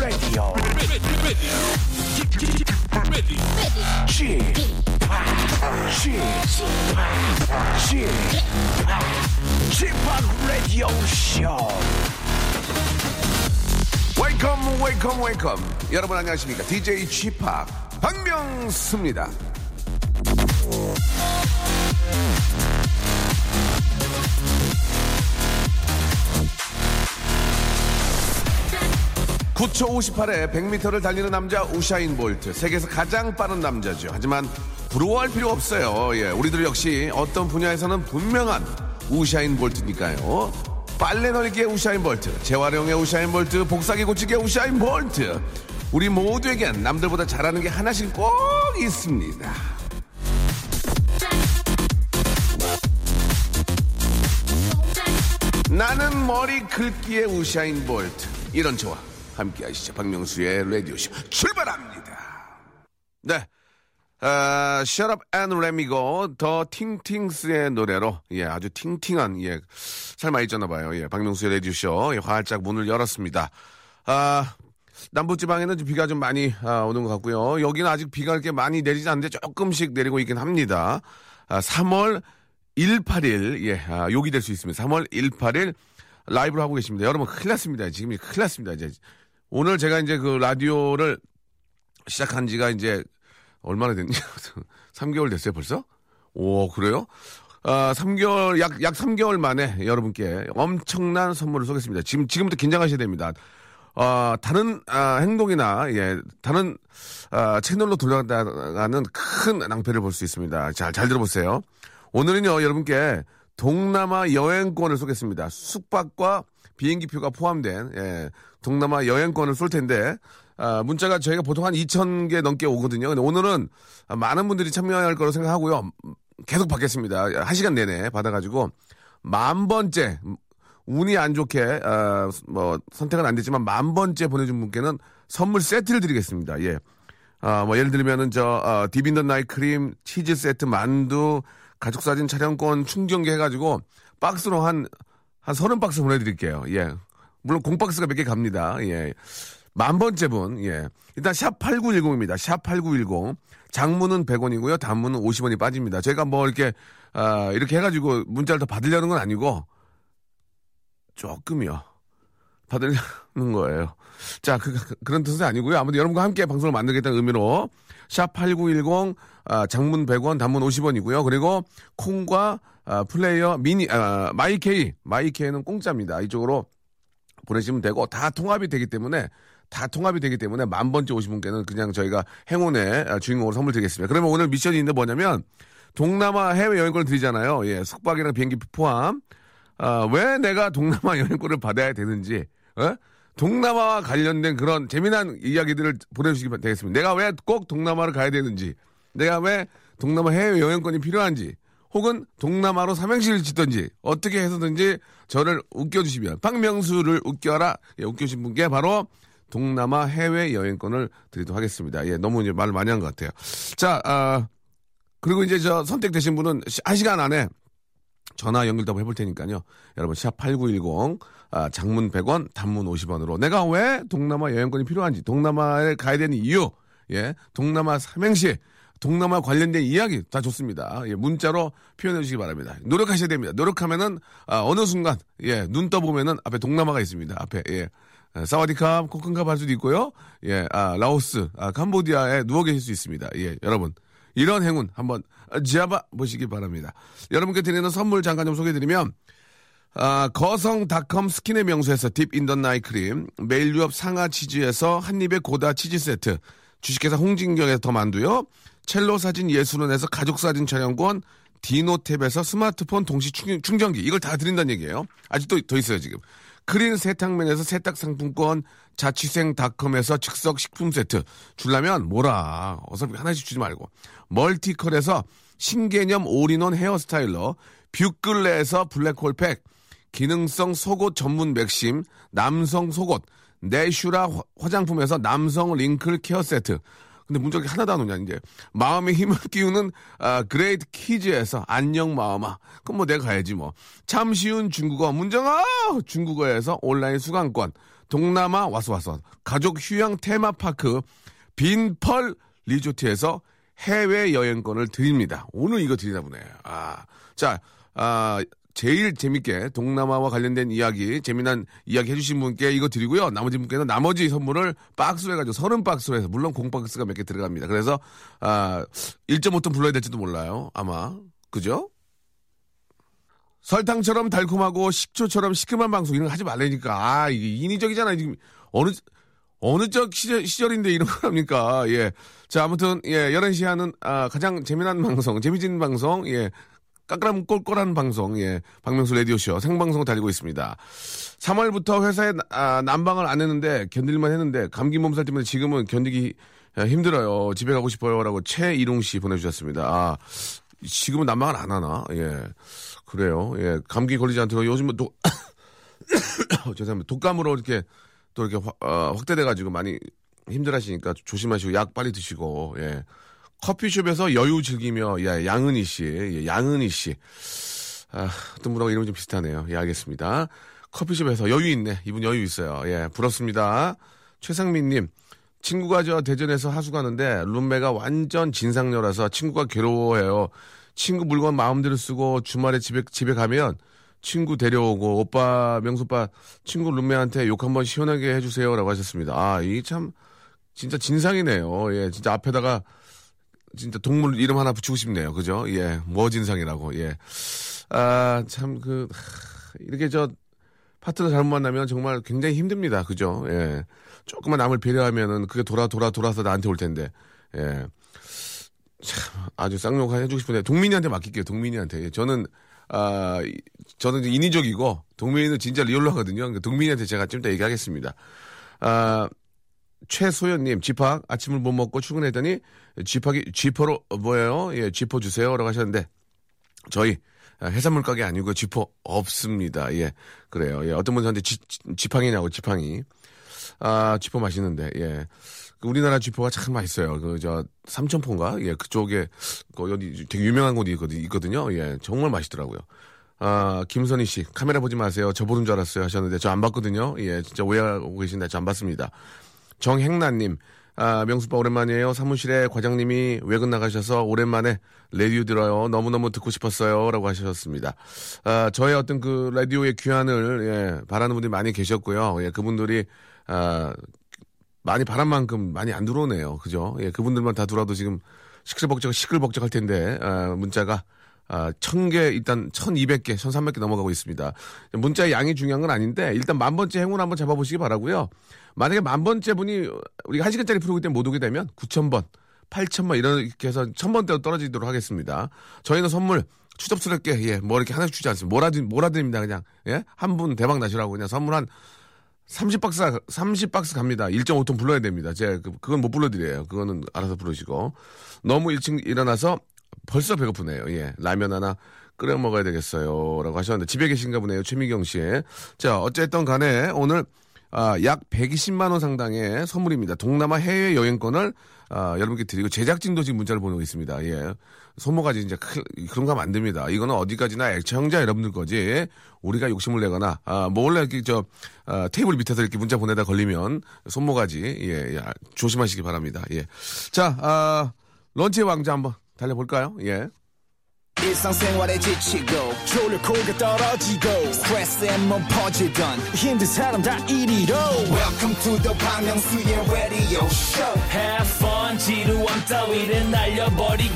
Radio. Chip, Chip, Chip, Radio Show. Welcome, welcome, welcome. 여러분 안녕하십니까? DJ Chip 박명수입니다. (9초 58에) (100m를) 달리는 남자 우사인 볼트. 세계에서 가장 빠른 남자죠. 하지만 부러워할 필요 없어요. 예 우리들 역시 어떤 분야에서는 분명한 우사인 볼트니까요. 빨래 널기의 우사인 볼트 재활용의 우사인 볼트 복사기 고치기의 우사인 볼트. 우리 모두에겐 남들보다 잘하는 게 하나씩 꼭 있습니다. 나는 머리 긁기의 우샤인 볼트. 이런 저와 함께 하시죠 박명수의 라디오쇼 출발합니다 네 아, Shut Up and Let Me Go 더 팅팅스의 노래로 예 아주 팅팅한 예 살마 있잖아 봐요 예 박명수의 라디오쇼 예, 활짝 문을 열었습니다 아 남부지방에는 좀 비가 좀 많이 아, 오는 것 같고요 여기는 아직 비가 이렇게 많이 내리지 않는데 조금씩 내리고 있긴 합니다 아, 3월 18일, 예, 아, 욕이 될 수 있습니다. 3월 18일 라이브를 하고 계십니다. 여러분, 큰일 났습니다. 지금 큰일 났습니다. 이제. 오늘 제가 이제 그 라디오를 시작한 지가 이제 얼마나 됐냐? 3개월 됐어요, 벌써? 오, 그래요? 아, 3개월, 약, 약 3개월 만에 여러분께 엄청난 선물을 쏘겠습니다. 지금, 지금부터 긴장하셔야 됩니다. 어, 다른 아, 행동이나 예, 다른 아, 채널로 돌아가는 큰 낭패를 볼 수 있습니다. 잘, 잘 들어보세요. 오늘은요, 여러분께 동남아 여행권을 쏘겠습니다. 숙박과 비행기표가 포함된, 예, 동남아 여행권을 쏠 텐데, 아, 문자가 저희가 보통 한 2,000개 넘게 오거든요. 근데 오늘은 많은 분들이 참여할 거라고 생각하고요. 계속 받겠습니다. 한 시간 내내 받아가지고, 만 번째, 운이 안 좋게, 어, 뭐, 선택은 안 됐지만 만 번째 보내준 분께는 선물 세트를 드리겠습니다. 예. 아, 뭐, 예를 들면은 저, 어, Deep in the Night 크림, 치즈 세트, 만두, 가족사진 촬영권 충전기 해가지고 박스로 한, 한 서른 박스 보내드릴게요. 예. 물론 공박스가 몇 개 갑니다. 예. 만 번째 분, 예. 일단 샵 8910입니다. 샵 8910. 장문은 100원이고요. 단문은 50원이 빠집니다. 제가 뭐 이렇게, 아, 이렇게 해가지고 문자를 더 받으려는 건 아니고, 조금이요. 받으려는 거예요. 자, 그, 그, 런 뜻은 아니고요. 아무튼 여러분과 함께 방송을 만들겠다는 의미로 샵 8910 아, 장문 100원, 단문 50원이고요. 그리고 콩과 아, 플레이어 미니 아, 마이케이 마이케이는 공짜입니다. 이쪽으로 보내시면 되고 다 통합이 되기 때문에 다 통합이 되기 때문에 만 번째 오신 분께는 그냥 저희가 행운의 아, 주인공으로 선물 드리겠습니다. 그러면 오늘 미션이 있는데 뭐냐면 동남아 해외 여행권을 드리잖아요. 예, 숙박이랑 비행기 포함. 아, 왜 내가 동남아 여행권을 받아야 되는지, 어? 동남아와 관련된 그런 재미난 이야기들을 보내주시기 되겠습니다. 내가 왜 꼭 동남아를 가야 되는지, 내가 왜 동남아 해외 여행권이 필요한지, 혹은 동남아로 삼행시를 짓든지, 어떻게 해서든지 저를 웃겨주시면, 박명수를 웃겨라, 예, 웃겨주신 분께 바로 동남아 해외 여행권을 드리도록 하겠습니다. 예, 너무 이제 말을 많이 한 것 같아요. 자, 아, 그리고 이제 저 선택되신 분은 한 시간 안에 전화 연결도 해볼 테니까요. 여러분, 샵8910, 아, 장문 100원, 단문 50원으로. 내가 왜 동남아 여행권이 필요한지, 동남아에 가야 되는 이유, 예, 동남아 삼행시, 동남아 관련된 이야기 다 좋습니다. 예, 문자로 표현해 주시기 바랍니다. 노력하셔야 됩니다. 노력하면은, 아, 어느 순간, 예, 눈 떠보면은 앞에 동남아가 있습니다. 앞에, 예. 사와디캅, 코큰캅 할 수도 있고요. 예, 아, 라오스, 아, 캄보디아에 누워 계실 수 있습니다. 예, 여러분. 이런 행운 한번 잡아봐 보시기 바랍니다. 여러분께 드리는 선물 잠깐 좀 소개해드리면 아, 거성닷컴 스킨의 명소에서 Deep in the Night 크림, 매일유업 상하 치즈에서 한입의 고다 치즈 세트, 주식회사 홍진경에서 더 만두요, 첼로 사진 예술원에서 가족 사진 촬영권, 디노탭에서 스마트폰 동시 충전기 이걸 다 드린다는 얘기예요. 아직도 더 있어요 지금. 크린 세탁면에서 세탁 상품권, 자취생닷컴에서 즉석 식품 세트 줄라면 뭐라 어차피 하나씩 주지 말고 멀티컬에서 신개념 all-in-one hair styler 뷰클레에서 블랙홀팩 기능성 속옷 전문 맥심 남성 속옷 내슈라 화장품에서 남성 wrinkle care 세트 근데 문자가 하나도 안 오냐, 이제. 마음의 힘을 키우는, 아, 그레이트 키즈에서 안녕 마음아. 그럼 뭐 내가 가야지 뭐. 참 쉬운 중국어, 문정아! 중국어에서 온라인 수강권. 동남아 와서 와서. 가족 휴양 테마파크. 빈펄 리조트에서 해외여행권을 드립니다. 오늘 이거 드리나 보네. 아. 자, 아, 제일 재밌게 동남아와 관련된 이야기, 재미난 이야기 해주신 분께 이거 드리고요. 나머지 분께는 나머지 선물을 박스로 해가지고 서른 박스로 해서, 물론 공박스가 몇 개 들어갑니다. 그래서, 아, 1.5톤 불러야 될지도 몰라요. 아마. 그죠? 설탕처럼 달콤하고 식초처럼 시큼한 방송 이런 거 하지 말라니까. 아, 이게 인위적이잖아. 지금 어느, 어느 적 시절, 시절인데 이런 거 합니까? 예. 자, 아무튼, 예, 11시 하는, 아, 가장 재미난 방송, 재미진 방송, 예. 깎람 꼴꼴한 방송, 예. 박명수 라디오쇼 생방송 달리고 있습니다. 3월부터 회사에 아, 난방을 안 했는데 견딜만 했는데 감기 몸살 때문에 지금은 견디기 힘들어요. 집에 가고 싶어요 라고 최이룡 씨 보내주셨습니다. 아, 지금은 난방을 안 하나? 예. 그래요. 예. 감기 걸리지 않도록 요즘은 또, 죄송합니다. 독감으로 이렇게 또 이렇게 확, 어, 확대돼가지고 많이 힘들 하시니까 조심하시고 약 빨리 드시고, 예. 커피숍에서 여유 즐기며, 예, 양은희 씨, 예, 양은희 씨. 아, 어떤 분하고 이름이 좀 비슷하네요. 예, 알겠습니다. 커피숍에서 여유 있네. 이분 여유 있어요. 예, 부럽습니다. 최상민님, 친구가 저 대전에서 하수 가는데 룸메가 완전 진상녀라서 친구가 괴로워해요. 친구 물건 마음대로 쓰고 주말에 집에 집에 가면 친구 데려오고 오빠 명수빠 친구 룸메한테 욕 한번 시원하게 해주세요라고 하셨습니다. 아, 이 참 진짜 진상이네요. 예, 진짜 앞에다가 진짜 동물 이름 하나 붙이고 싶네요. 그죠? 예, 머진상이라고. 예. 아, 참, 그, 이렇게 저, 파트너 잘못 만나면 정말 굉장히 힘듭니다. 그죠? 예. 조금만 남을 배려하면은 그게 돌아, 돌아, 돌아서 나한테 올 텐데. 예. 참, 아주 쌍욕 해주고 싶은데, 동민이한테 맡길게요. 동민이한테. 예, 저는, 아, 저는 인위적이고, 동민이는 진짜 리얼로 하거든요. 그러니까 동민이한테 제가 좀더 얘기하겠습니다. 아, 최소연님, 집합 아침을 못 먹고 출근했더니 집합이 쥐퍼로 뭐예요? 예, 쥐퍼 주세요 라고 하셨는데 저희 해산물 가게 아니고 쥐퍼 없습니다. 예, 그래요. 예, 어떤 분 저한테 지, 지팡이냐고 지팡이. 아, 쥐퍼 맛있는데 예. 그 우리나라 쥐퍼가 참 맛있어요. 그 저 삼천포인가? 예, 그쪽에 그 어디 되게 유명한 곳이 있거든요. 예, 정말 맛있더라고요. 아, 김선희 씨, 카메라 보지 마세요. 저 보는 줄 알았어요. 하셨는데, 저 안 봤거든요. 예, 진짜 오해하고 계신데, 저 안 봤습니다. 정행란님, 아, 명수빠 오랜만이에요. 사무실에 과장님이 외근 나가셔서 오랜만에 라디오 들어요. 너무너무 듣고 싶었어요. 라고 하셨습니다. 아, 저의 어떤 그 라디오의 귀환을, 예, 바라는 분들이 많이 계셨고요. 예, 그분들이, 아, 많이 바란 만큼 많이 안 들어오네요. 그죠? 예, 그분들만 다 들어와도 지금 시끌벅적, 시끌벅적 할 텐데, 아, 문자가 아, 1000개, 일단 1200개, 1300개 넘어가고 있습니다. 문자의 양이 중요한 건 아닌데, 일단 만 번째 행운 한번 잡아보시기 바라고요 만약에 만 번째 분이 우리가 1시간짜리 프로그램 때문에 못 오게 되면 9,000번, 8,000번 이렇게 해서 1000번대로 떨어지도록 하겠습니다. 저희는 선물 추접스럽게, 예, 뭐 이렇게 하나씩 주지 않습니다. 뭐라든, 뭐라든입니다, 그냥. 예? 한 분 대박 나시라고 그냥 선물 한 30박스, 30박스 갑니다. 1.5톤 불러야 됩니다. 제가 그, 그건 못 불러드려요. 그거는 알아서 부르시고. 너무 일찍 일어나서 벌써 배고프네요. 예. 라면 하나 끓여 먹어야 되겠어요. 라고 하셨는데 집에 계신가 보네요. 최미경 씨. 자, 어쨌든 간에 오늘 아, 약 120만 원 상당의 선물입니다. 동남아 해외 여행권을 아, 여러분께 드리고 제작진도 지금 문자를 보내고 있습니다. 예. 소모가지 이제 크, 그런 거 하면 안 됩니다. 이거는 어디까지나 애청자 여러분들 거지. 우리가 욕심을 내거나 아, 몰래 이렇게 저 아, 테이블 밑에서 이렇게 문자 보내다 걸리면 손모가지 예, 예 조심하시기 바랍니다. 예. 자, 아, 런치의 왕자 한번 달려볼까요? 예. 일상생활에 지치고, 졸려 코가 떨어지고, 스트레스에 몸 퍼지던, 힘든 사람 다 이리로. welcome to the Bang Myung-soo's radio show have fun 지루함 따위를 날려버리고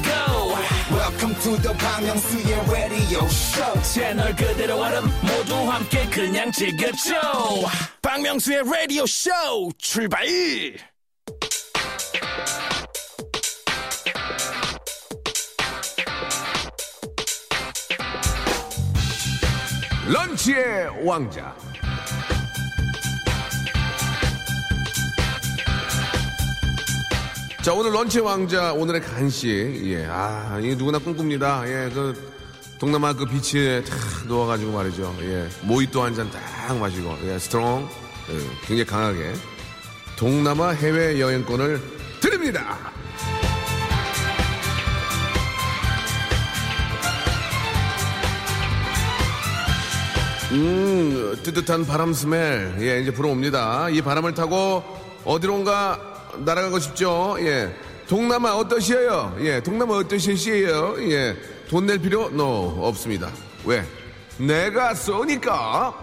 welcome to the Bang Myung-soo's radio show 채널 그대로 얼음 모두 함께 그냥 즐겨줘 박명수의 라디오 쇼 출발 런치의 왕자. 자, 오늘 런치의 왕자, 오늘의 간식. 예, 아, 이게 누구나 꿈꿉니다. 예, 그, 동남아 그 비치에 탁 누워가지고 말이죠. 예, 모히또 한 잔 딱 마시고, 예, strong. 예, 굉장히 강하게. 동남아 해외 여행권을 드립니다. 음, 뜨뜻한 바람 스멜. 예, 이제 불어옵니다. 이 바람을 타고 어디론가 날아가고 싶죠? 예. 동남아 어떠시에요? 예, 동남아 어떠시에요? 예. 돈 낼 필요? no, 없습니다. 왜? 내가 쏘니까.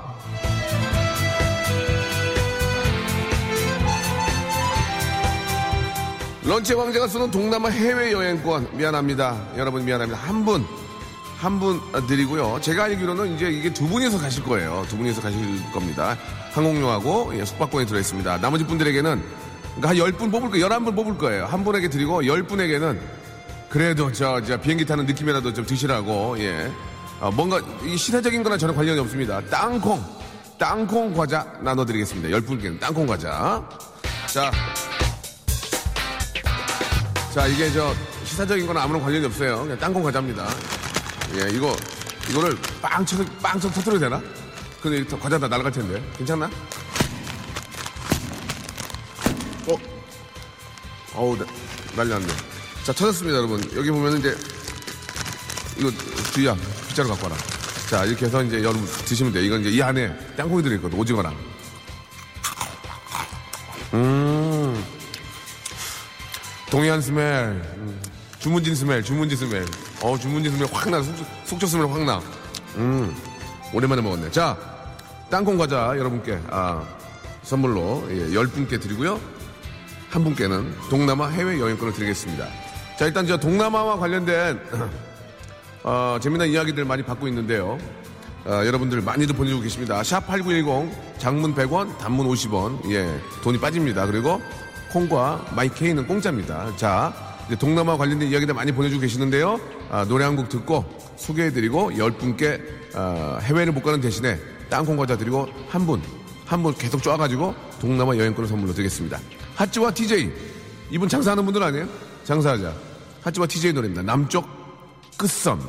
런치 왕자가 쏘는 동남아 해외여행권 미안합니다. 여러분 미안합니다. 한 분, 한 분 드리고요. 제가 알기로는 이제 이게 두 분이서 가실 거예요. 두 분이서 가실 겁니다. 항공료하고 예, 숙박권이 들어있습니다. 나머지 분들에게는 그러니까 한 10분 뽑을 거예요. 11분 뽑을 거예요. 한 분에게 드리고 10분에게는 그래도 저, 저 비행기 타는 느낌이라도 좀 드시라고 예. 어, 뭔가 이 시대적인 거나 저는 관련이 없습니다. 땅콩, 땅콩 과자 나눠드리겠습니다. 10분께는 땅콩 과자. 자, 자, 이게 저 시사적인 건 아무런 관련이 없어요. 그냥 땅콩 과자입니다. 예, 이거, 이거를 빵 쳐서, 빵 쳐서 터트려도 되나? 근데 이 과자 다 날아갈 텐데. 괜찮나? 어? 어우, 나- 난리 났네. 자, 터졌습니다, 여러분. 여기 보면 이제, 이거 뒤야. 빗자루 갖고 와라. 자, 이렇게 해서 이제 여러분 드시면 돼요. 이건 이제 이 안에 땅콩이 들어있거든, 오징어랑. 동해안 스멜, 음, 주문진 스멜, 주문진 스멜. 어, 주문진 스멜 확 나, 속초, 속초 스멜 확 나. 음, 오랜만에 먹었네. 자, 땅콩 과자 여러분께, 아, 선물로, 예, 열 분께 드리고요. 한 분께는 동남아 해외 여행권을 드리겠습니다. 자, 일단 저 동남아와 관련된, 어, 재미난 이야기들 많이 받고 있는데요. 어, 여러분들 많이들 보내주고 계십니다. 샵 8910 장문 100원, 단문 50원. 예, 돈이 빠집니다. 그리고 콩과 마이케이는 공짜입니다. 자, 동남아 관련된 이야기들 많이 보내주고 계시는데요. 아, 노래 한 곡 듣고 소개해드리고 10분께 어, 해외를 못 가는 대신에 땅콩 과자 드리고 한 분, 한 분 계속 쪼아가지고 동남아 여행권을 선물로 드리겠습니다. 핫지와 TJ. 이분 장사하는 분들 아니에요? 장사하자. 핫지와 TJ 노래입니다. 남쪽 끝선.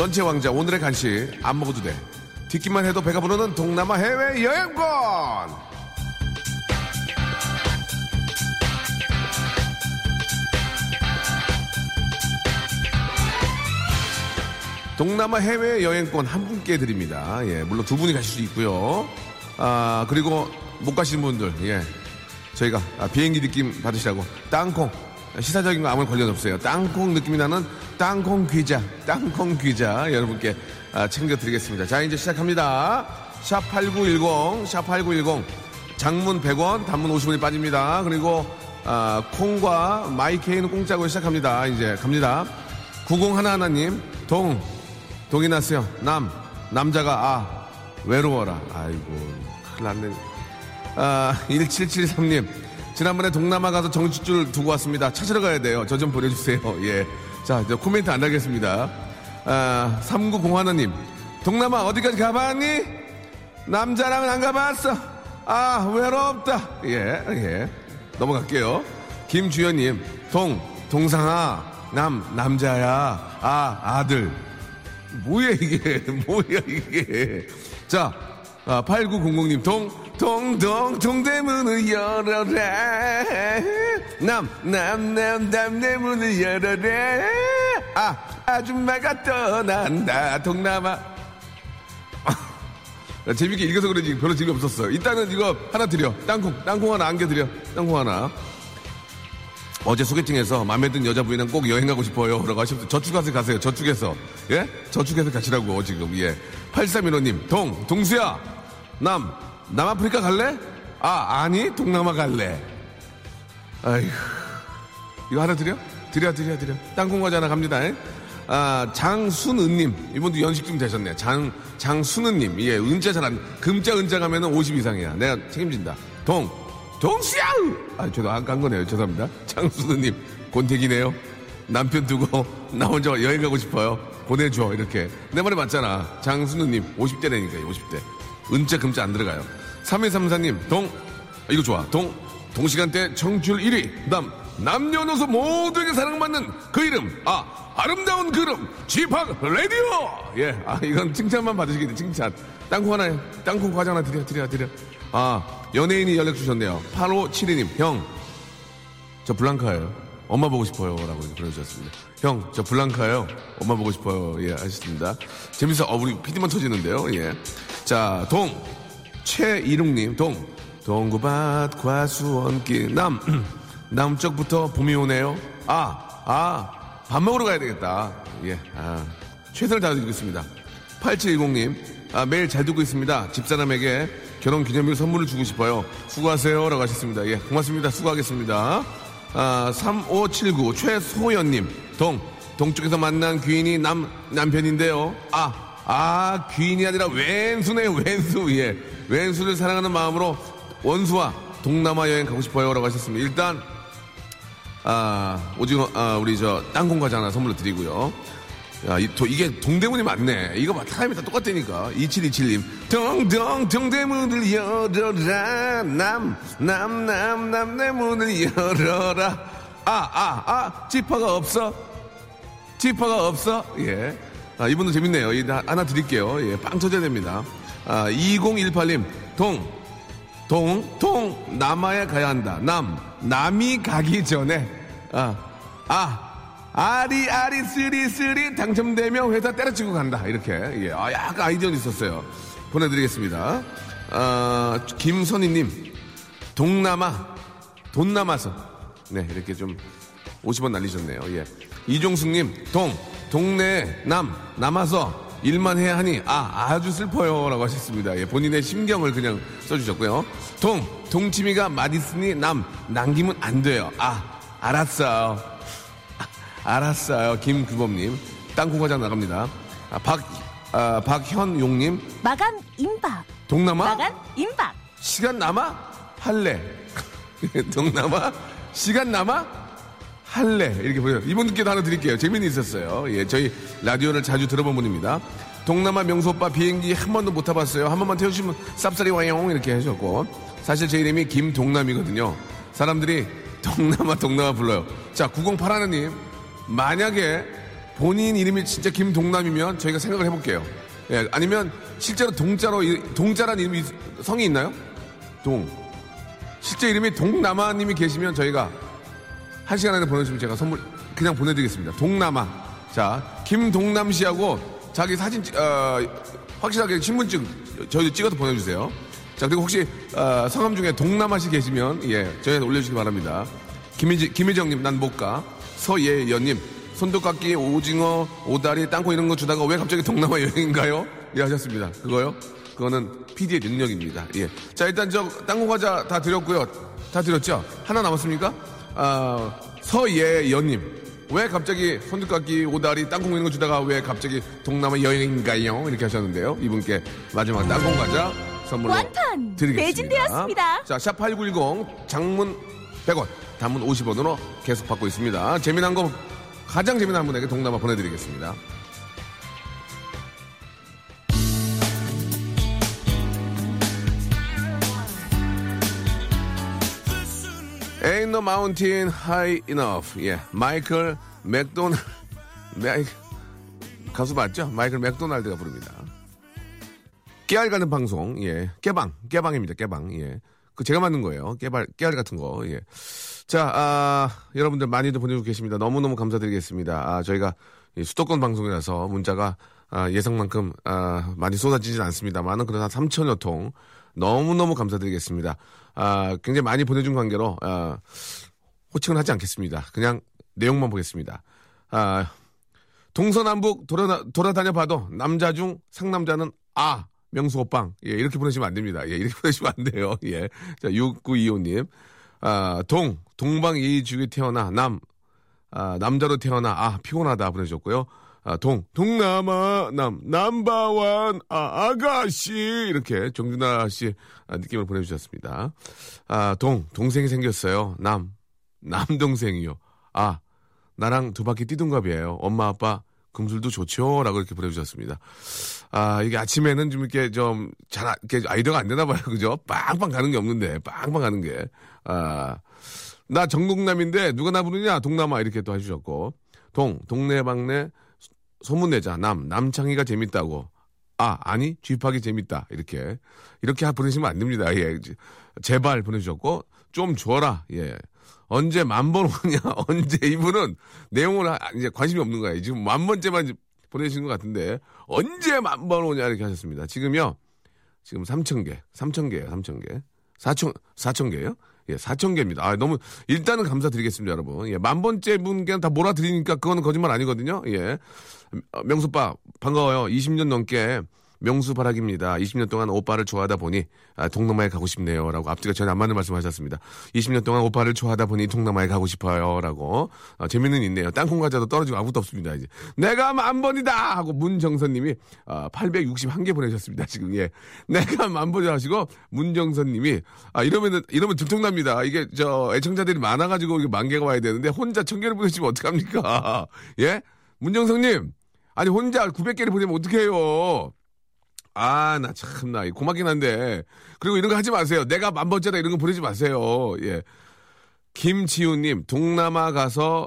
런치 왕자 오늘의 간식 안 먹어도 돼. 듣기만 해도 배가 부르는 동남아 해외 여행권. 동남아 해외 여행권 한 분께 드립니다. 예, 물론 두 분이 가실 수 있고요. 아 그리고 못 가시는 분들, 예, 저희가 아, 비행기 느낌 받으시라고 땅콩 시사적인 거 아무 관련 없어요. 땅콩 느낌이 나는 땅콩 귀자, 땅콩 귀자 여러분께 아, 챙겨드리겠습니다. 자 이제 시작합니다. 샵 #8910, 샵 #8910 장문 100원, 단문 50원이 빠집니다. 그리고 아, 콩과 마이케이는 공짜고 시작합니다. 이제 갑니다. 9011님, 동, 동이 났어요. 남, 남자가 아, 외로워라. 아이고, 큰일 났네. 아, 1773님. 지난번에 동남아 가서 정치줄 두고 왔습니다. 찾으러 가야 돼요. 저 좀 보내주세요. 예. 자, 이제 코멘트 안 하겠습니다. 아, 3901님. 동남아 어디까지 가봤니? 남자랑은 안 가봤어. 아, 외롭다. 예, 예. 넘어갈게요. 김주현님. 동, 동상아. 남, 남자야. 아, 아들. 뭐야, 이게. 뭐야, 이게. 자, 아, 8900님, 동, 동, 동, 동대문을 열어라. 남, 남, 남, 남 대문을 열어라. 아, 아줌마가 떠난다. 동남아. 아, 재밌게 읽어서 그런지 별로 재미 없었어. 일단은 이거 하나 드려. 땅콩, 땅콩 하나 안겨드려. 땅콩 하나. 어제 소개팅에서 마음에 든 여자분이랑 꼭 여행 가고 싶어요. 라고 하시면 저축해서 가세요. 저축해서. 예? 저축해서 가시라고, 지금. 예. 8315님, 동, 동수야. 남, 남아프리카 갈래? 아, 아니, 동남아 갈래. 아이고. 이거 하나 드려? 드려, 드려, 드려. 땅콩 과자 하나 갑니다. 예? 아, 장순은님. 이분도 연식 좀 되셨네. 장, 장순은님. 예, 은자 잘 안, 금자 은자 가면은 50 이상이야. 내가 책임진다. 동, 동수야! 아, 저도 안 간 거네요. 죄송합니다. 장순우님, 곤택이네요. 남편 두고 나 혼자 여행 가고 싶어요. 보내줘, 이렇게. 내 말이 맞잖아. 장순우님, 50대라니까, 50대. 은자, 금자 안 들어가요. 3134님, 동, 아, 이거 좋아. 동, 동시간대 청취율 1위. 그 다음, 남녀노소 모두에게 사랑받는 그 이름. 아, 아름다운 그 이름. 지팍 라디오! 예, 아, 이건 칭찬만 받으시겠네, 칭찬. 땅콩 하나, 땅콩 과자 하나 드려, 드려, 드려. 아, 연예인이 연락 주셨네요. 8572님, 형. 저 블랑카예요. 엄마 보고 싶어요. 라고 보내주셨습니다. 형, 저 블랑카예요. 엄마 보고 싶어요. 예, 하셨습니다. 재밌어. 어, 우리 피디만 터지는데요. 예. 자, 동. 최이룽님, 동. 동구밭 과수원길 남. 남쪽부터 봄이 오네요. 아, 아, 밥 먹으러 가야 되겠다. 예, 아, 최선을 다해드리겠습니다. 8710님, 아, 매일 잘 듣고 있습니다. 집사람에게 결혼 기념일 선물을 주고 싶어요. 수고하세요. 라고 하셨습니다. 예, 고맙습니다. 수고하겠습니다. 아, 3579 최소연님, 동, 동쪽에서 만난 귀인이 남, 남편인데요. 아, 아, 귀인이 아니라 왼수네요, 왼수. 예, 왼수를 사랑하는 마음으로 원수와 동남아 여행 가고 싶어요. 라고 하셨습니다. 일단, 아, 오징어, 아, 우리 저, 땅콩 과자 하나 선물로 드리고요. 야, 이, 도, 이게 동대문이 맞네. 이거 막 타임이 다 똑같다니까. 2727님. 동동, 동대문을 열어라. 남, 남, 남, 남내 문을 열어라. 아, 아, 아, 지퍼가 없어. 지퍼가 없어. 예. 아, 이분도 재밌네요. 이, 하나 드릴게요. 예, 빵 터져야 됩니다. 아, 2018님. 동, 동, 동, 남아야 가야 한다. 남, 남이 가기 전에, 아, 아, 아리 아리 쓰리 쓰리 당첨되면 회사 때려치고 간다 이렇게 예, 아 약간 아이디어는 있었어요 보내드리겠습니다 아, 김선희님 동남아 돈 남아서 네 이렇게 좀 50원 날리셨네요 예 이종숙님 동 동네 남 남아서 일만 해야 하니 아 아주 슬퍼요라고 하셨습니다 예 본인의 심경을 그냥 써주셨고요 동 동치미가 맛있으니 남 남기면 안 돼요 아 알았어요 알았어요. 김규범님. 땅콩과장 나갑니다. 아, 박, 아, 박현용님. 마감 임박. 동남아? 마감 임박. 시간 남아? 할래. 동남아? 시간 남아? 할래. 이렇게 보여요. 이분들께도 하나 드릴게요. 재미는 있었어요. 예, 저희 라디오를 자주 들어본 분입니다. 동남아 명소 오빠 비행기 한 번도 못 타봤어요. 한 번만 태우시면 쌉싸리 와용 이렇게 하셨고. 사실 제 이름이 김동남이거든요. 사람들이 동남아 동남아 불러요. 자, 908하나님. 만약에 본인 이름이 진짜 김동남이면 저희가 생각을 해볼게요. 예, 아니면 실제로 동자로 동자란 이름이 성이 있나요? 동. 실제 이름이 동남아님이 계시면 저희가 한 시간 안에 보내주시면 제가 선물 그냥 보내드리겠습니다. 동남아. 자, 김동남 씨하고 자기 사진 어, 확실하게 신분증 저희 찍어서 보내주세요. 자 그리고 혹시 어, 성함 중에 동남아 씨 계시면 예 저희한테 올려주시기 바랍니다. 김희지, 김희정님 난 못 가. 서예연님, 손톱깎이, 오징어, 오다리, 땅콩 이런 거 주다가 왜 갑자기 동남아 여행인가요? 예, 하셨습니다. 그거요? 그거는 PD의 능력입니다. 예. 자, 일단 저 땅콩 과자 다 드렸고요. 다 드렸죠? 하나 남았습니까? 아, 서예연님. 왜 갑자기 손톱깎이, 오다리, 땅콩 이런 거 주다가 왜 갑자기 동남아 여행인가요? 이렇게 하셨는데요. 이분께 마지막 땅콩 과자 선물로 완판! 드리겠습니다. 매진되었습니다. 자, 샵 8910 장문 100원. 단문 50원으로 계속 받고 있습니다. 재미난 거 가장 재미난 분에게 동남아 보내드리겠습니다. Ain't no mountain high enough. 예, 마이클 맥도날 맥 가수 맞죠? 마이클 맥도날드가 부릅니다. 깨알 가는 방송, 예, 깨방, 깨방입니다. 깨방, 예. 그 제가 만든 거예요. 깨발, 깨알 같은 거, 예. 자, 아, 여러분들 많이들 보내주고 계십니다. 너무너무 감사드리겠습니다. 아, 저희가 수도권 방송이라서 문자가 아, 예상만큼 아, 많이 쏟아지진 않습니다만은 그래도 한 3천여 통 너무너무 감사드리겠습니다. 아, 굉장히 많이 보내준 관계로 아, 호칭은 하지 않겠습니다. 그냥 내용만 보겠습니다. 아, 동서남북 돌아, 돌아다녀 봐도 남자 중 상남자는 아 명수 오빵 예, 이렇게 보내시면 안 됩니다. 예, 이렇게 보내시면 안 돼요. 예. 자, 6925님. 아, 동, 동방예의주에 태어나, 남, 아, 남자로 태어나, 아, 피곤하다 보내주셨고요. 아, 동, 동남아, 남, 남바완, 아, 아가씨. 이렇게 정준하 씨 아, 느낌을 보내주셨습니다. 아, 동, 동생이 생겼어요. 남, 남동생이요. 아, 나랑 두 바퀴 뛰둔갑이에요. 엄마, 아빠, 금술도 좋죠? 라고 이렇게 보내주셨습니다. 아, 이게 아침에는 좀 이렇게 좀 잘, 이렇게 아이디어가 안 되나 봐요. 그죠? 빵빵 가는 게 없는데, 빵빵 가는 게. 아, 나 정동남인데 누가 나 부르냐? 동남아 이렇게 또 해주셨고. 동, 동네방네 소문내자. 남, 남창희가 재밌다고. 아, 아니, 쥐파기 재밌다. 이렇게. 이렇게 보내시면 안 됩니다. 예. 제발 보내주셨고, 좀 줘라. 예. 언제 만 번 오냐, 언제 이분은 내용을 하- 이제 관심이 없는 거예요. 지금 만 번째만 보내시는 것 같은데, 언제 만 번 오냐, 이렇게 하셨습니다. 지금요, 지금 3천 개, 3천 개예요, 3천 개. 4천, 4천 개요? 예, 4천 개입니다. 아, 너무, 일단은 감사드리겠습니다, 여러분. 예, 만 번째 분께 다 몰아드리니까 그거는 거짓말 아니거든요. 예. 어, 명수빠, 반가워요. 20년 넘게 명수 바락입니다. 20년 동안 오빠를 좋아하다 보니 아, 동남아에 가고 싶네요. 라고 앞뒤가 전혀 안 맞는 말씀 하셨습니다. 20년 동안 오빠를 좋아하다 보니 동남아에 가고 싶어요. 라고. 아, 재미는 있네요. 땅콩 과자도 떨어지고 아무것도 없습니다. 이제. 내가 만 번이다! 하고 문정선님이 아, 861개 보내셨습니다. 지금, 예. 내가 만 번이라 하시고 문정선님이 아, 이러면은, 이러면 들통납니다. 이게 저 애청자들이 많아가지고 이게 만 개가 와야 되는데 혼자 천 개를 보내시면 어떡합니까? 예? 문정선님. 아니, 혼자 900개를 보내면 어떡해요? 아, 나 참나. 고맙긴 한데. 그리고 이런 거 하지 마세요. 내가 만 번째다 이런 거 보내지 마세요. 예. 김지우님, 동남아 가서,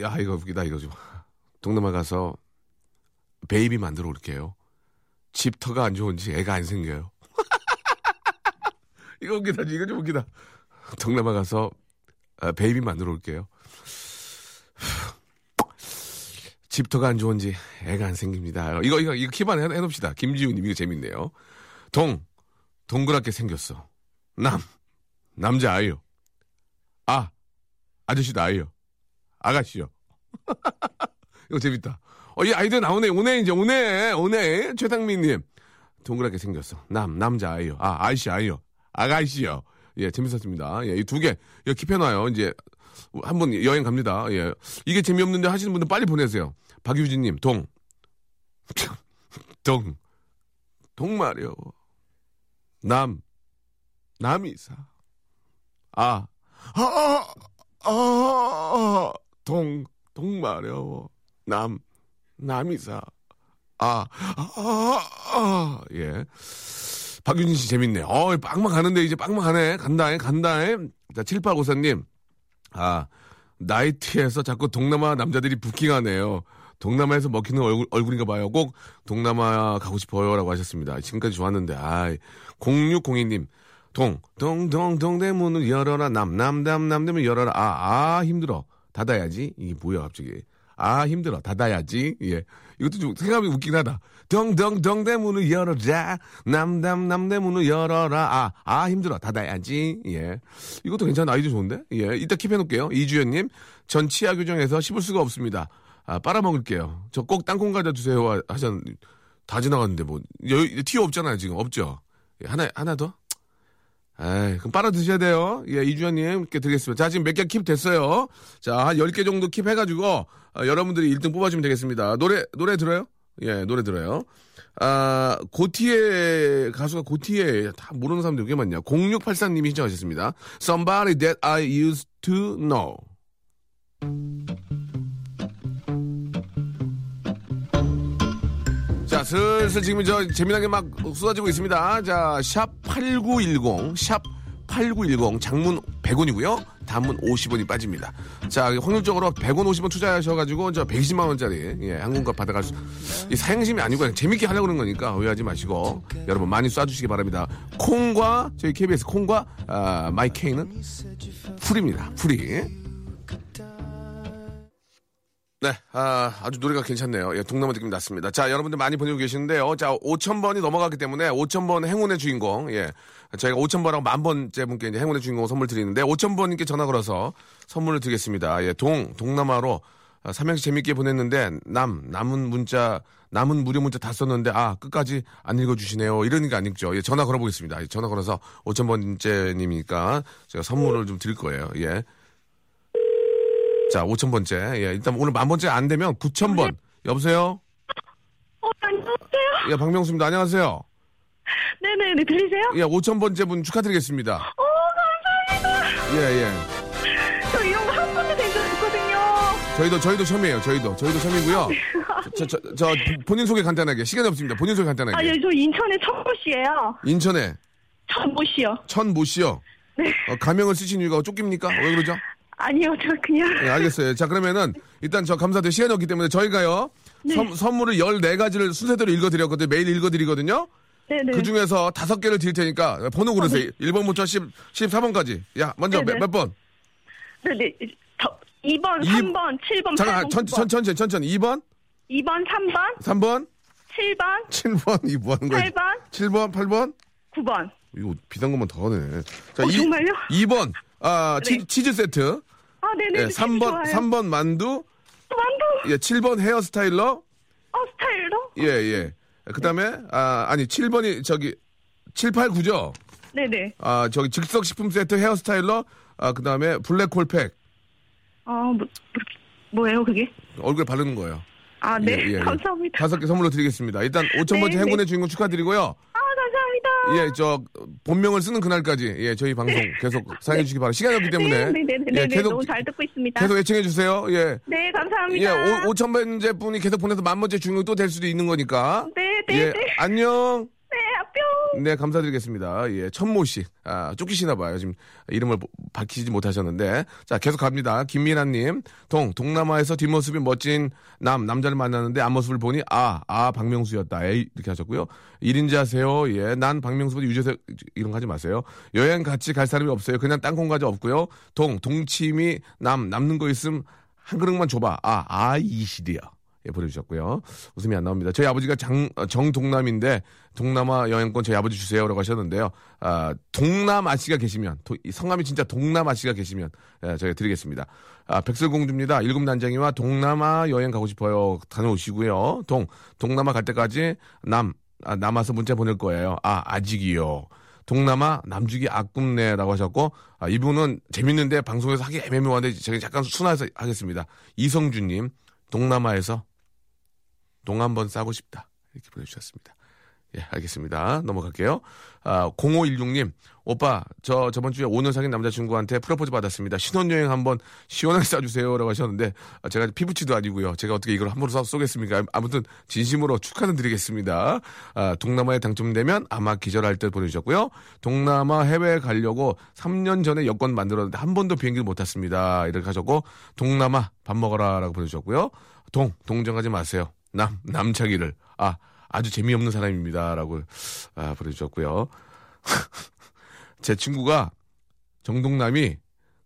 야, 이거 웃기다, 이거 좀. 동남아 가서 베이비 만들어 올게요. 집터가 안 좋은지 애가 안 생겨요. 이거 웃기다, 이거 좀 웃기다. 동남아 가서 아, baby 만들어 올게요. 집터가 안 좋은지 애가 안 생깁니다. 이거 이거 이거 keep만 해, 해놓읍시다. 김지우님 이거 재밌네요. 동 동그랗게 생겼어. 남 남자 아이요. 아 아저씨도 아이요. 아가씨요. 이거 재밌다. 어, 이 아이들 나오네. 오네 이제 오네 오네 최상민님 동그랗게 생겼어. 남 남자 아이요. 아 아이씨 아이요. 아가씨요. 예 재밌었습니다. 예, 이 두개 이거 킵해놔요. 이제 한번 여행 갑니다. 예. 이게 재미없는데 하시는 분들 빨리 보내세요. 박유진님, 동. 동. 동마려. 남. 남이사. 아. 아, 아, 아, 동. 동마려. 남. 남이사. 아. 아, 아, 예. 박윤진 씨 재밌네. 어, 빵막 가는데 이제 빵막 가네. 간다, 간다. 자, 7854님. 아, 나이트에서 자꾸 동남아 남자들이 부킹하네요. 동남아에서 먹히는 얼굴, 얼굴인가 봐요. 꼭 동남아 가고 싶어요. 라고 하셨습니다. 지금까지 좋았는데, 아 0602님. 동, 동, 동, 동대문을 열어라. 남, 남, 남, 남대문 열어라. 아, 아, 힘들어. 닫아야지. 이게 뭐야, 갑자기. 아, 힘들어. 닫아야지. 예. 이것도 좀 생각이 웃긴 하다. 덩, 덩, 덩대문을 열어라. 남, 남, 남대문을 열어라. 아, 아, 힘들어. 닫아야지. 예. 이것도 괜찮아. 아이디어 좋은데? 예. 이따 킵해 놓을게요. 이주연님. 전 치아 교정에서 씹을 수가 없습니다. 아, 빨아먹을게요. 저 꼭 땅콩 과자 주세요. 하셨, 다 지나갔는데 뭐. 여, 티어 없잖아요. 지금. 없죠? 예, 하나, 하나 더? 에이, 그럼 빨아 드셔야 돼요. 예, 이주연님께 드리겠습니다. 자, 지금 몇 개 킵 됐어요. 자, 한 10개 정도 킵 해가지고, 어, 여러분들이 1등 뽑아주면 되겠습니다. 노래, 노래 들어요? 예, 노래 들어요. 아, 고티에, 가수가 고티에, 다 모르는 사람들 꽤 많냐. 0684님이 신청하셨습니다. Somebody that I used to know. 슬슬 지금 저 재미나게 막 쏟아지고 있습니다. 자, 샵 8910, 샵 8910, 장문 100원이고요. 단문 50원이 빠집니다. 자, 확률적으로 100원 50원 투자하셔가지고 저 120만 원짜리 예, 항공권 받아갈 수. 이 사행심이 아니고 그냥 재밌게 하려고 그런 거니까 오해하지 마시고 여러분 많이 쏴주시기 바랍니다. 콩과 저희 KBS 콩과 아, 마이케이는 풀입니다. 풀이. 네, 아, 아주 노래가 괜찮네요. 예, 동남아 느낌 났습니다. 자, 여러분들 많이 보내고 계시는데요. 자, 5,000번이 넘어갔기 때문에 5,000번 행운의 주인공, 예. 저희가 5,000번하고 만번째 분께 이제 행운의 주인공 선물 드리는데 5,000번님께 전화 걸어서 선물을 드리겠습니다. 예, 동, 동남아로 아, 삼행시 재밌게 보냈는데 남, 남은 문자, 남은 무료 문자 다 썼는데 아, 끝까지 안 읽어주시네요. 이러는 게 아니죠. 예, 전화 걸어보겠습니다. 예, 전화 걸어서 5,000번째님이니까 제가 선물을 좀 드릴 거예요. 예. 자, 5,000번째. 예, 일단 오늘 만 번째 안 되면 9,000번. 여보세요? 어, 안녕하세요. 예, 박명수입니다. 안녕하세요. 네네 네, 들리세요? 예, 5,000번째 분 축하드리겠습니다. 어, 감사합니다. 예, 예. 저 이런 거 한 번도 된적 없거든요. 저희도, 저희도 처음이에요. 저희도. 저희도 처음이고요. 저, 저, 저, 본인 소개 간단하게. 시간이 없습니다. 본인 소개 아, 간단하게. 예, 저 인천의 천모씨예요. 인천에 천모씨요. 천모 씨요. 네. 어, 가명을 쓰신 이유가 쫓깁니까? 왜 그러죠? 아니요, 저 그냥. 예, 알겠어요. 자, 그러면은 일단 저 감사드려 시간이 없기 때문에 저희가요. 네. 선, 선물을 14가지를 순서대로 읽어드렸거든요. 매일 읽어드리거든요. 네네. 그 중에서 다섯 개를 드릴 테니까 번호 고르세요. 1번부터 10, 14번까지. 야, 먼저 네네. 몇, 몇 번? 네네. 저 2번, 이- 3번, 7번, 잠깐, 8번, 천, 9번. 천, 천천히, 천천히. 2번, 2번, 3번, 3번, 7번, 7번, 이뭐 하는 거야? 8번, 7번, 8번? 9번. 이거 비싼 것만 더 하네. 자, 어, 이- 정말요? 2번, 아, 네. 치, 치즈 세트. 아, 네네. 예, 3번, 좋아요. 3번 만두. 만두. 예, 7번 헤어스타일러. 어, 스타일로? 예, 예. 그 다음에, 아, 아니, 7번이 저기, 7, 8, 9죠? 네네. 아, 저기 즉석식품 세트 헤어스타일러. 아, 그 다음에 블랙홀팩. 어, 뭐, 뭐, 뭐예요, 그게? 얼굴에 바르는 거예요. 아, 네. 예, 예, 예. 감사합니다. 다섯 개 선물로 드리겠습니다. 일단 5천번째 네, 행운의 네. 주인공 축하드리고요. 아. 예, 저 본명을 쓰는 그날까지 예, 저희 방송 계속 사용해 주시기 바랍니다. 시간이 없기 때문에 네, 네, 네, 예, 네, 네. 계속 너무 잘 듣고 있습니다. 계속 애청해 주세요. 예. 네, 예, 감사합니다. 오, 5천 번째 분이 계속 보내서 만 번째 주인공 또될 수도 있는 거니까. 네, 네, 예, 네. 안녕. 네, 감사드리겠습니다. 예, 천모 씨. 아, 쫓기시나 봐요. 지금 이름을 보- 밝히지 못하셨는데. 자, 계속 갑니다. 김민아님. 동, 동남아에서 뒷모습이 멋진 남, 남자를 만났는데 앞모습을 보니, 아, 아, 박명수였다. 에이, 이렇게 하셨고요. 1인지 하세요. 예, 난 박명수보다 유재석, 이런 거 하지 마세요. 여행 같이 갈 사람이 없어요. 그냥 땅콩과자 없고요. 동, 동치미, 남, 남는 거 있음 한 그릇만 줘봐. 아, 아, 이시리야. 예, 보내주셨고요. 웃음이 안 나옵니다. 저희 아버지가 장, 어, 정동남인데, 동남아 여행권 저희 아버지 주세요라고 하셨는데요. 아, 동남 아 씨가 계시면, 도- 이 성함이 진짜 동남 아 씨가 계시면, 예, 저희가 드리겠습니다. 아, 백설공주입니다. 일곱 난쟁이와 동남아 여행 가고 싶어요. 다녀오시고요. 동, 동남아 갈 때까지 남, 아, 남아서 문자 보낼 거예요. 아, 아직이요. 동남아 남주기 아꿈네라고 하셨고 아, 이분은 재밌는데 방송에서 하기 애매모호한데 제가 잠깐 순화해서 하겠습니다. 이성준님 동남아에서 동 한번 싸고 싶다 이렇게 보내주셨습니다. 예, 알겠습니다. 넘어갈게요. 아, 0516님, 오빠, 저 저번 주에 5년 사귄 남자친구한테 프로포즈 받았습니다. 신혼여행 한번 시원하게 싸주세요 라고 하셨는데, 아, 제가 피부치도 아니고요. 제가 어떻게 이걸 함부로 쏴, 쏘겠습니까? 아무튼, 진심으로 축하는 드리겠습니다. 아, 동남아에 당첨되면 아마 기절할 때 보내주셨고요. 동남아 해외에 가려고 3년 전에 여권 만들었는데 한 번도 비행기를 못 탔습니다. 이렇게 하셨고, 동남아 밥 먹어라 라고 보내주셨고요. 동, 동정하지 마세요. 남, 남자기를. 아, 아주 재미없는 사람입니다 라고 아, 보내주셨고요. 제 친구가 정동남이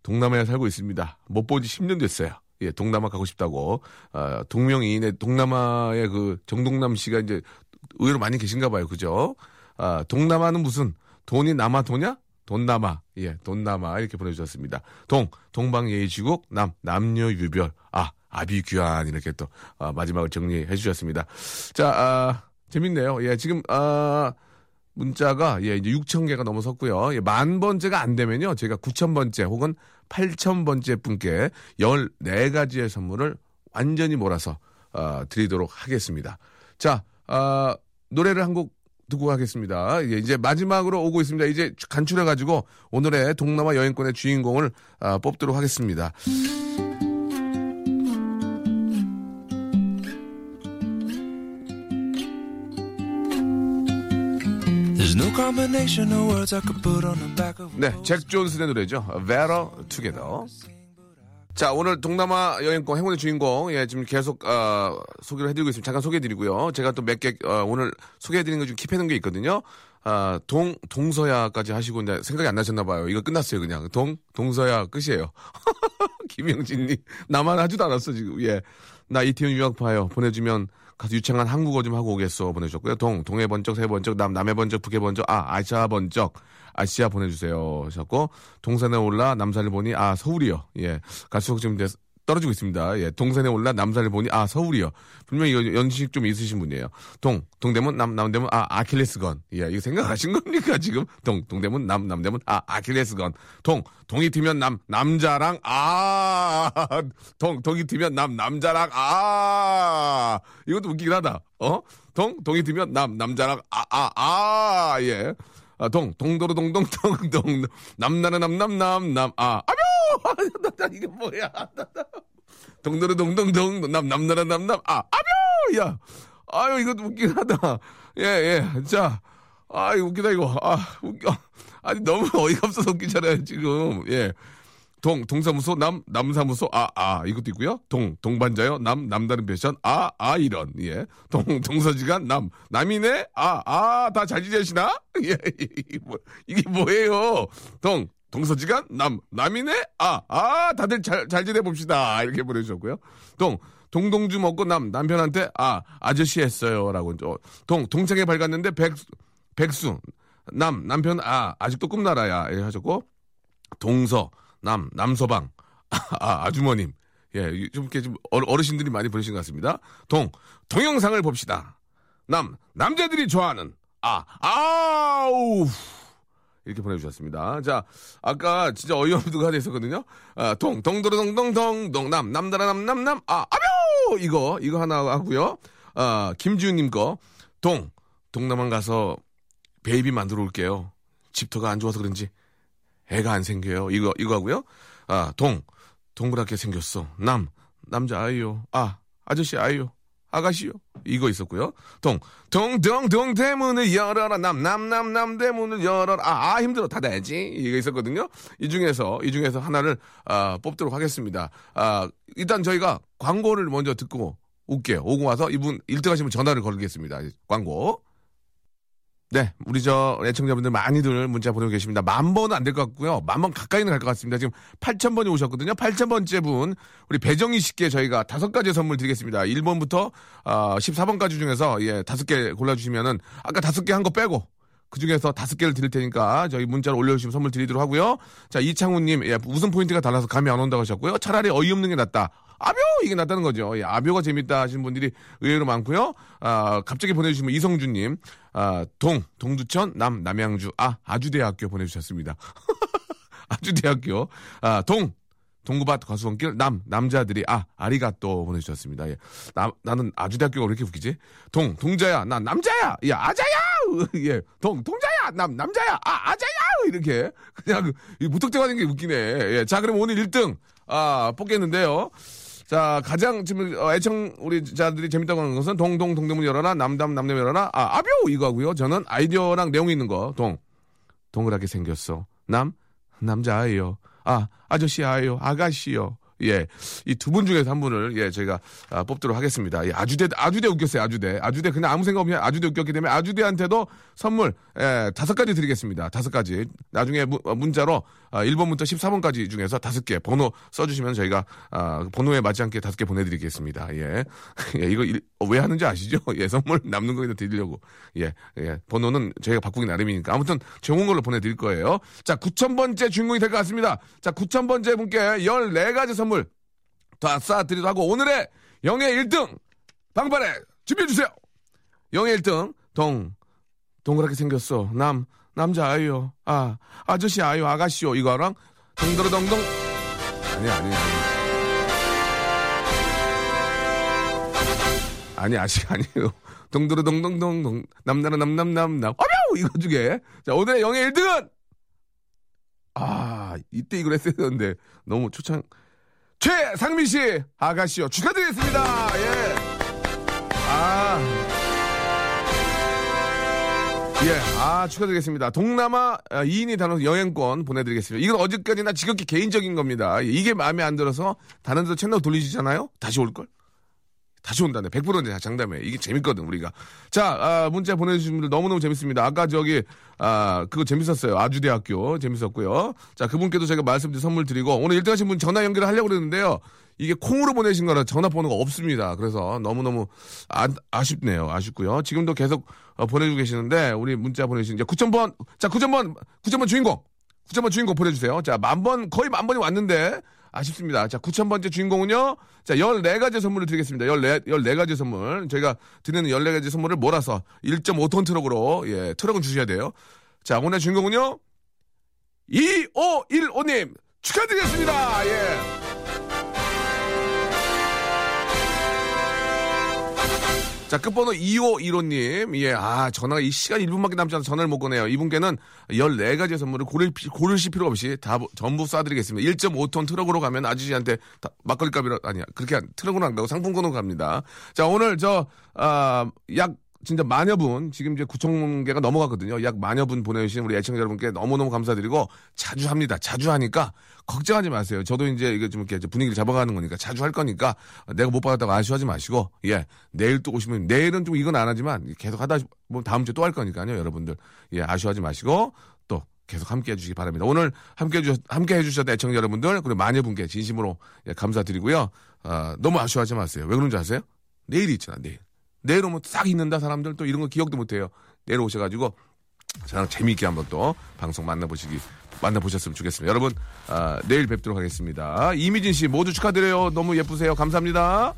동남아에 살고 있습니다. 못 본 지 10년 됐어요. 예, 동남아 가고 싶다고. 아, 동명이인의 동남아의 그 정동남 씨가 이제 의외로 많이 계신가 봐요. 그죠? 아, 동남아는 무슨 돈이 남아 도냐? 돈 남아. 예, 돈 남아. 이렇게 보내주셨습니다. 동, 동방예의지국, 남, 남녀 유별. 아, 아비규환. 이렇게 또, 아, 마지막을 정리해 주셨습니다. 자, 아, 재밌네요. 예, 지금, 아, 문자가, 예, 이제 6,000개가 넘어섰고요. 예, 만 번째가 안 되면요. 제가 9,000번째 혹은 8,000번째 분께 14가지의 선물을 완전히 몰아서, 아, 드리도록 하겠습니다. 자, 아, 노래를 한 곡 듣고 가겠습니다. 예, 이제 마지막으로 오고 있습니다. 이제 간추려 가지고 오늘의 동남아 여행권의 주인공을 아, 뽑도록 하겠습니다. 네, 잭 존슨의 노래죠. Better Together. 자, 오늘 동남아 여행권 행운의 주인공, 예, 지금 계속, 어, 소개를 해드리고 있습니다. 잠깐 소개해드리고요. 제가 또 몇 개, 어, 오늘 소개해드리는 거 좀 킵해놓은 게 있거든요. 아, 동, 동서야까지 하시고, 이제 생각이 안 나셨나봐요. 이거 끝났어요, 그냥. 동, 동서야 끝이에요. 김영진님, 나만 하지도 않았어, 지금. 예. 나 이태원 유학파요. 보내주면 가서 유창한 한국어 좀 하고 오겠어. 보내주셨고요. 동, 동해 번쩍, 세 번쩍, 남, 남해 번쩍, 북해 번쩍, 아, 아시아 번쩍. 아시아 보내주세요. 하셨고, 동산에 올라 남산을 보니, 아, 서울이요. 예. 갈수록 지금 이제 떨어지고 있습니다. 예. 동산에 올라 남산을 보니, 아, 서울이요. 분명히 연식 좀 있으신 분이에요. 동, 동대문, 남, 남대문, 아, 아킬레스건. 예. 이거 생각하신 겁니까, 지금? 동, 동대문, 남, 남대문, 아, 아킬레스건. 동, 동이 튀면 남, 남자랑, 아, 동, 동이 튀면 남, 남자랑, 아, 이것도 웃기긴 하다. 어? 동, 동이 튀면 남, 남자랑, 아, 아, 아, 예. 아, 동, 동도로 동동, 동, 동, 남나라 남남남, 남, 아, 아뇨! 나, 나, 이게 뭐야. 동도로 동동, 동, 남, 남나라 남남, 아, 아뇨! 야, 아유, 이것도 웃긴 하다. 예, 예. 자, 아, 이거 웃기다, 이거. 아, 웃겨. 아니, 너무 어이가 없어서 웃기잖아요, 지금. 예. 동, 동사무소, 남, 남사무소, 아, 아, 이것도 있고요. 동, 동반자요, 남, 남다른 패션, 아, 아, 이런, 예. 동, 동서지간, 남, 남이네, 아, 아, 다 잘 지내시나? 예, 이게 뭐, 이게 뭐예요? 동, 동서지간 남 남이네 아 아 다들 잘 잘 지내 봅시다 이렇게 보내주셨고요 동 동동주 먹고 남 남편한테 아 아저씨 했어요 라고 어, 동 동창회 밝았는데 백 백수 남 남편 아 아직도 꿈나라야 이렇게 하셨고 동서 남 남서방 아 아주머님 예 좀 이렇게 좀 어르- 어르신들이 많이 보내신 것 같습니다 동 동영상을 봅시다 남 남자들이 좋아하는 아 아우 이렇게 보내주셨습니다. 자, 아까 진짜 어이없는 거 하나 있었거든요. 아, 동, 동도로동동동, 남, 남다라 남, 남, 남, 아, 아뇨! 이거, 이거 하나 하고요. 아, 김지훈님 거, 동, 동남안 가서 베이비 만들어 올게요. 집터가 안 좋아서 그런지 애가 안 생겨요. 이거, 이거 하고요. 아, 동, 동그랗게 생겼어. 남, 남자 아이요. 아, 아저씨 아이요. 아가씨요. 이거 있었고요. 동, 동, 동, 동 대문을 열어라. 남, 남, 남, 남 대문을 열어라. 아, 아 힘들어. 닫아야지. 이거 있었거든요. 이 중에서, 이 중에서 하나를, 아, 뽑도록 하겠습니다. 아, 일단 저희가 광고를 먼저 듣고 올게요. 오고 와서 이분 1등 하시면 전화를 걸겠습니다. 광고. 네, 우리 저 애청자분들 많이들 문자 보내고 계십니다. 만 번은 안 될 것 같고요. 만 번 가까이는 갈 것 같습니다. 지금 8천 번이 오셨거든요. 8천 번째 분 우리 배정희 씨께 저희가 다섯 가지 선물 드리겠습니다. 1번부터 어, 14번까지 중에서 예 다섯 개 골라주시면은 아까 다섯 개 한 거 빼고 그 중에서 다섯 개를 드릴 테니까 저희 문자로 올려주시면 선물 드리도록 하고요. 자 이창훈님 예, 웃음 포인트가 달라서 감이 안 온다고 하셨고요. 차라리 어이없는 게 낫다. 아묘 이게 낫다는 거죠. 예, 아묘가 재밌다 하시는 분들이 의외로 많고요. 아 갑자기 보내주시면 이성준님 아, 동 동두천 남 남양주 아 아주대학교 보내주셨습니다. 아주대학교 아, 동 동구밭 과수원길 남 남자들이 아 아리가또 보내주셨습니다. 예. 나, 나는 아주대학교가 왜 이렇게 웃기지? 동 동자야 난 남자야 야 아자야 예동 동자야 남 남자야 아 아자야 이렇게 그냥 그, 이 무턱대화된 게 웃기네. 예. 자 그럼 오늘 1등 아 뽑겠는데요. 자 가장 지금 어, 애청 우리 자들이 재밌다고 하는 것은 동동 동대문 열어라 남담 남남 열어라 아 아뷰 이거 하고요. 저는 아이디어랑 내용 있는 거 동 동그랗게 생겼어 남 남자 아이요. 아, 아저씨 아이요. 아가씨요. 예. 이 두 분 중에서 한 분을, 예, 저희가, 아, 뽑도록 하겠습니다. 예, 아주대, 아주대 웃겼어요, 아주대. 아주대, 그냥 아무 생각 없이 아주대 웃겼기 때문에 아주대한테도 선물, 예, 다섯 가지 드리겠습니다. 다섯 가지. 나중에 무- 어, 문자로, 아, 1번부터 14번까지 중에서 다섯 개 번호 써주시면 저희가, 아, 번호에 맞지 않게 다섯 개 보내드리겠습니다. 예. 예, 이거 일- 어, 왜 하는지 아시죠? 예, 선물 남는 거에다 드리려고. 예, 예. 번호는 저희가 바꾸기 나름이니까. 아무튼 좋은 걸로 보내드릴 거예요. 자, 9,000번째 주인공이 될 것 같습니다. 자, 9,000번째 분께 14가지 선물 다 쏴드리도록 하고 오늘의 영예 1등 방발에 준비해주세요. 영예 1등 동 동그랗게 생겼어. 남 남자 아이요. 아 아저씨 아이요. 아가씨요. 이거랑 동더러덩덩 아니 아니 아니. 아니 아직 아니에요. 동도로동동동동 남나라 남남남남 어мя우 이거 중에 자 오늘의 영예 1등은 아 이때 이걸 했어야 되는데 너무 초창 최상민 씨 아가씨요 축하드리겠습니다 예. 예아 예, 아, 축하드리겠습니다. 동남아 2인이 다녀서 여행권 보내드리겠습니다. 이건 어제까지나 지극히 개인적인 겁니다. 예, 이게 마음에 안 들어서 다른 데서 채널 돌리시잖아요? 다시 올걸? 다시 온다네. 100%네. 장담해. 이게 재밌거든, 우리가. 자, 아, 문자 보내주신 분들 너무너무 재밌습니다. 아까 저기, 아, 그거 재밌었어요. 아주대학교. 재밌었고요. 자, 그분께도 제가 말씀드린 선물 드리고, 오늘 1등 하신 분 전화 연결을 하려고 그랬는데요. 이게 콩으로 보내신 거라 전화번호가 없습니다. 그래서 너무너무 아, 아쉽네요. 아쉽고요. 지금도 계속 어, 보내주고 계시는데, 우리 문자 보내주신 이제 9,000번, 자, 9,000번, 9,000번 주인공. 9,000번 주인공 보내주세요. 자, 만 번, 거의 만 번이 왔는데, 아쉽습니다. 자, 9,000번째 주인공은요. 자, 14가지 선물을 드리겠습니다. 14, 14가지 선물. 저희가 드리는 14가지 선물을 몰아서 1.5톤 트럭으로, 예, 트럭은 주셔야 돼요. 자, 오늘 주인공은요. 2515님! 축하드리겠습니다! 예. 자, 끝번호 2515님. 예, 아, 전화가 이 시간 1분밖에 남지 않아서 전화를 못 거네요. 이분께는 14가지 선물을 고를, 피- 고르실 필요 없이 다 전부 쏴드리겠습니다. 1.5톤 트럭으로 가면 아저씨한테 다 막걸리 값이라, 아니야. 그렇게 안- 트럭으로 안 가고 상품권으로 갑니다. 자, 오늘 저, 아, 약, 진짜 마녀 분, 지금 이제 9천 개가 넘어갔거든요. 약 마녀 분 보내주신 우리 애청자 여러분께 너무너무 감사드리고 자주 합니다. 자주 하니까 걱정하지 마세요. 저도 이제 이게 좀 이렇게 분위기를 잡아가는 거니까 자주 할 거니까 내가 못 받았다고 아쉬워하지 마시고 예 내일 또 오시면 내일은 좀 이건 안 하지만 계속 하다 보면 다음 주에 또 할 거니까요. 여러분들 예 아쉬워하지 마시고 또 계속 함께 해주시기 바랍니다. 오늘 함께 해주, 함께 해주셨던 애청자 여러분들, 그리고 마녀분께 진심으로 예, 감사드리고요. 아, 너무 아쉬워하지 마세요. 왜 그런지 아세요? 내일이 있잖아, 내일. 내일 오면 싹 있는다, 사람들. 또 이런 거 기억도 못해요. 내일 오셔가지고, 저랑 재미있게 한번 또 방송 만나보시기, 만나보셨으면 좋겠습니다. 여러분, 아, 내일 뵙도록 하겠습니다. 이미진 씨 모두 축하드려요. 너무 예쁘세요. 감사합니다.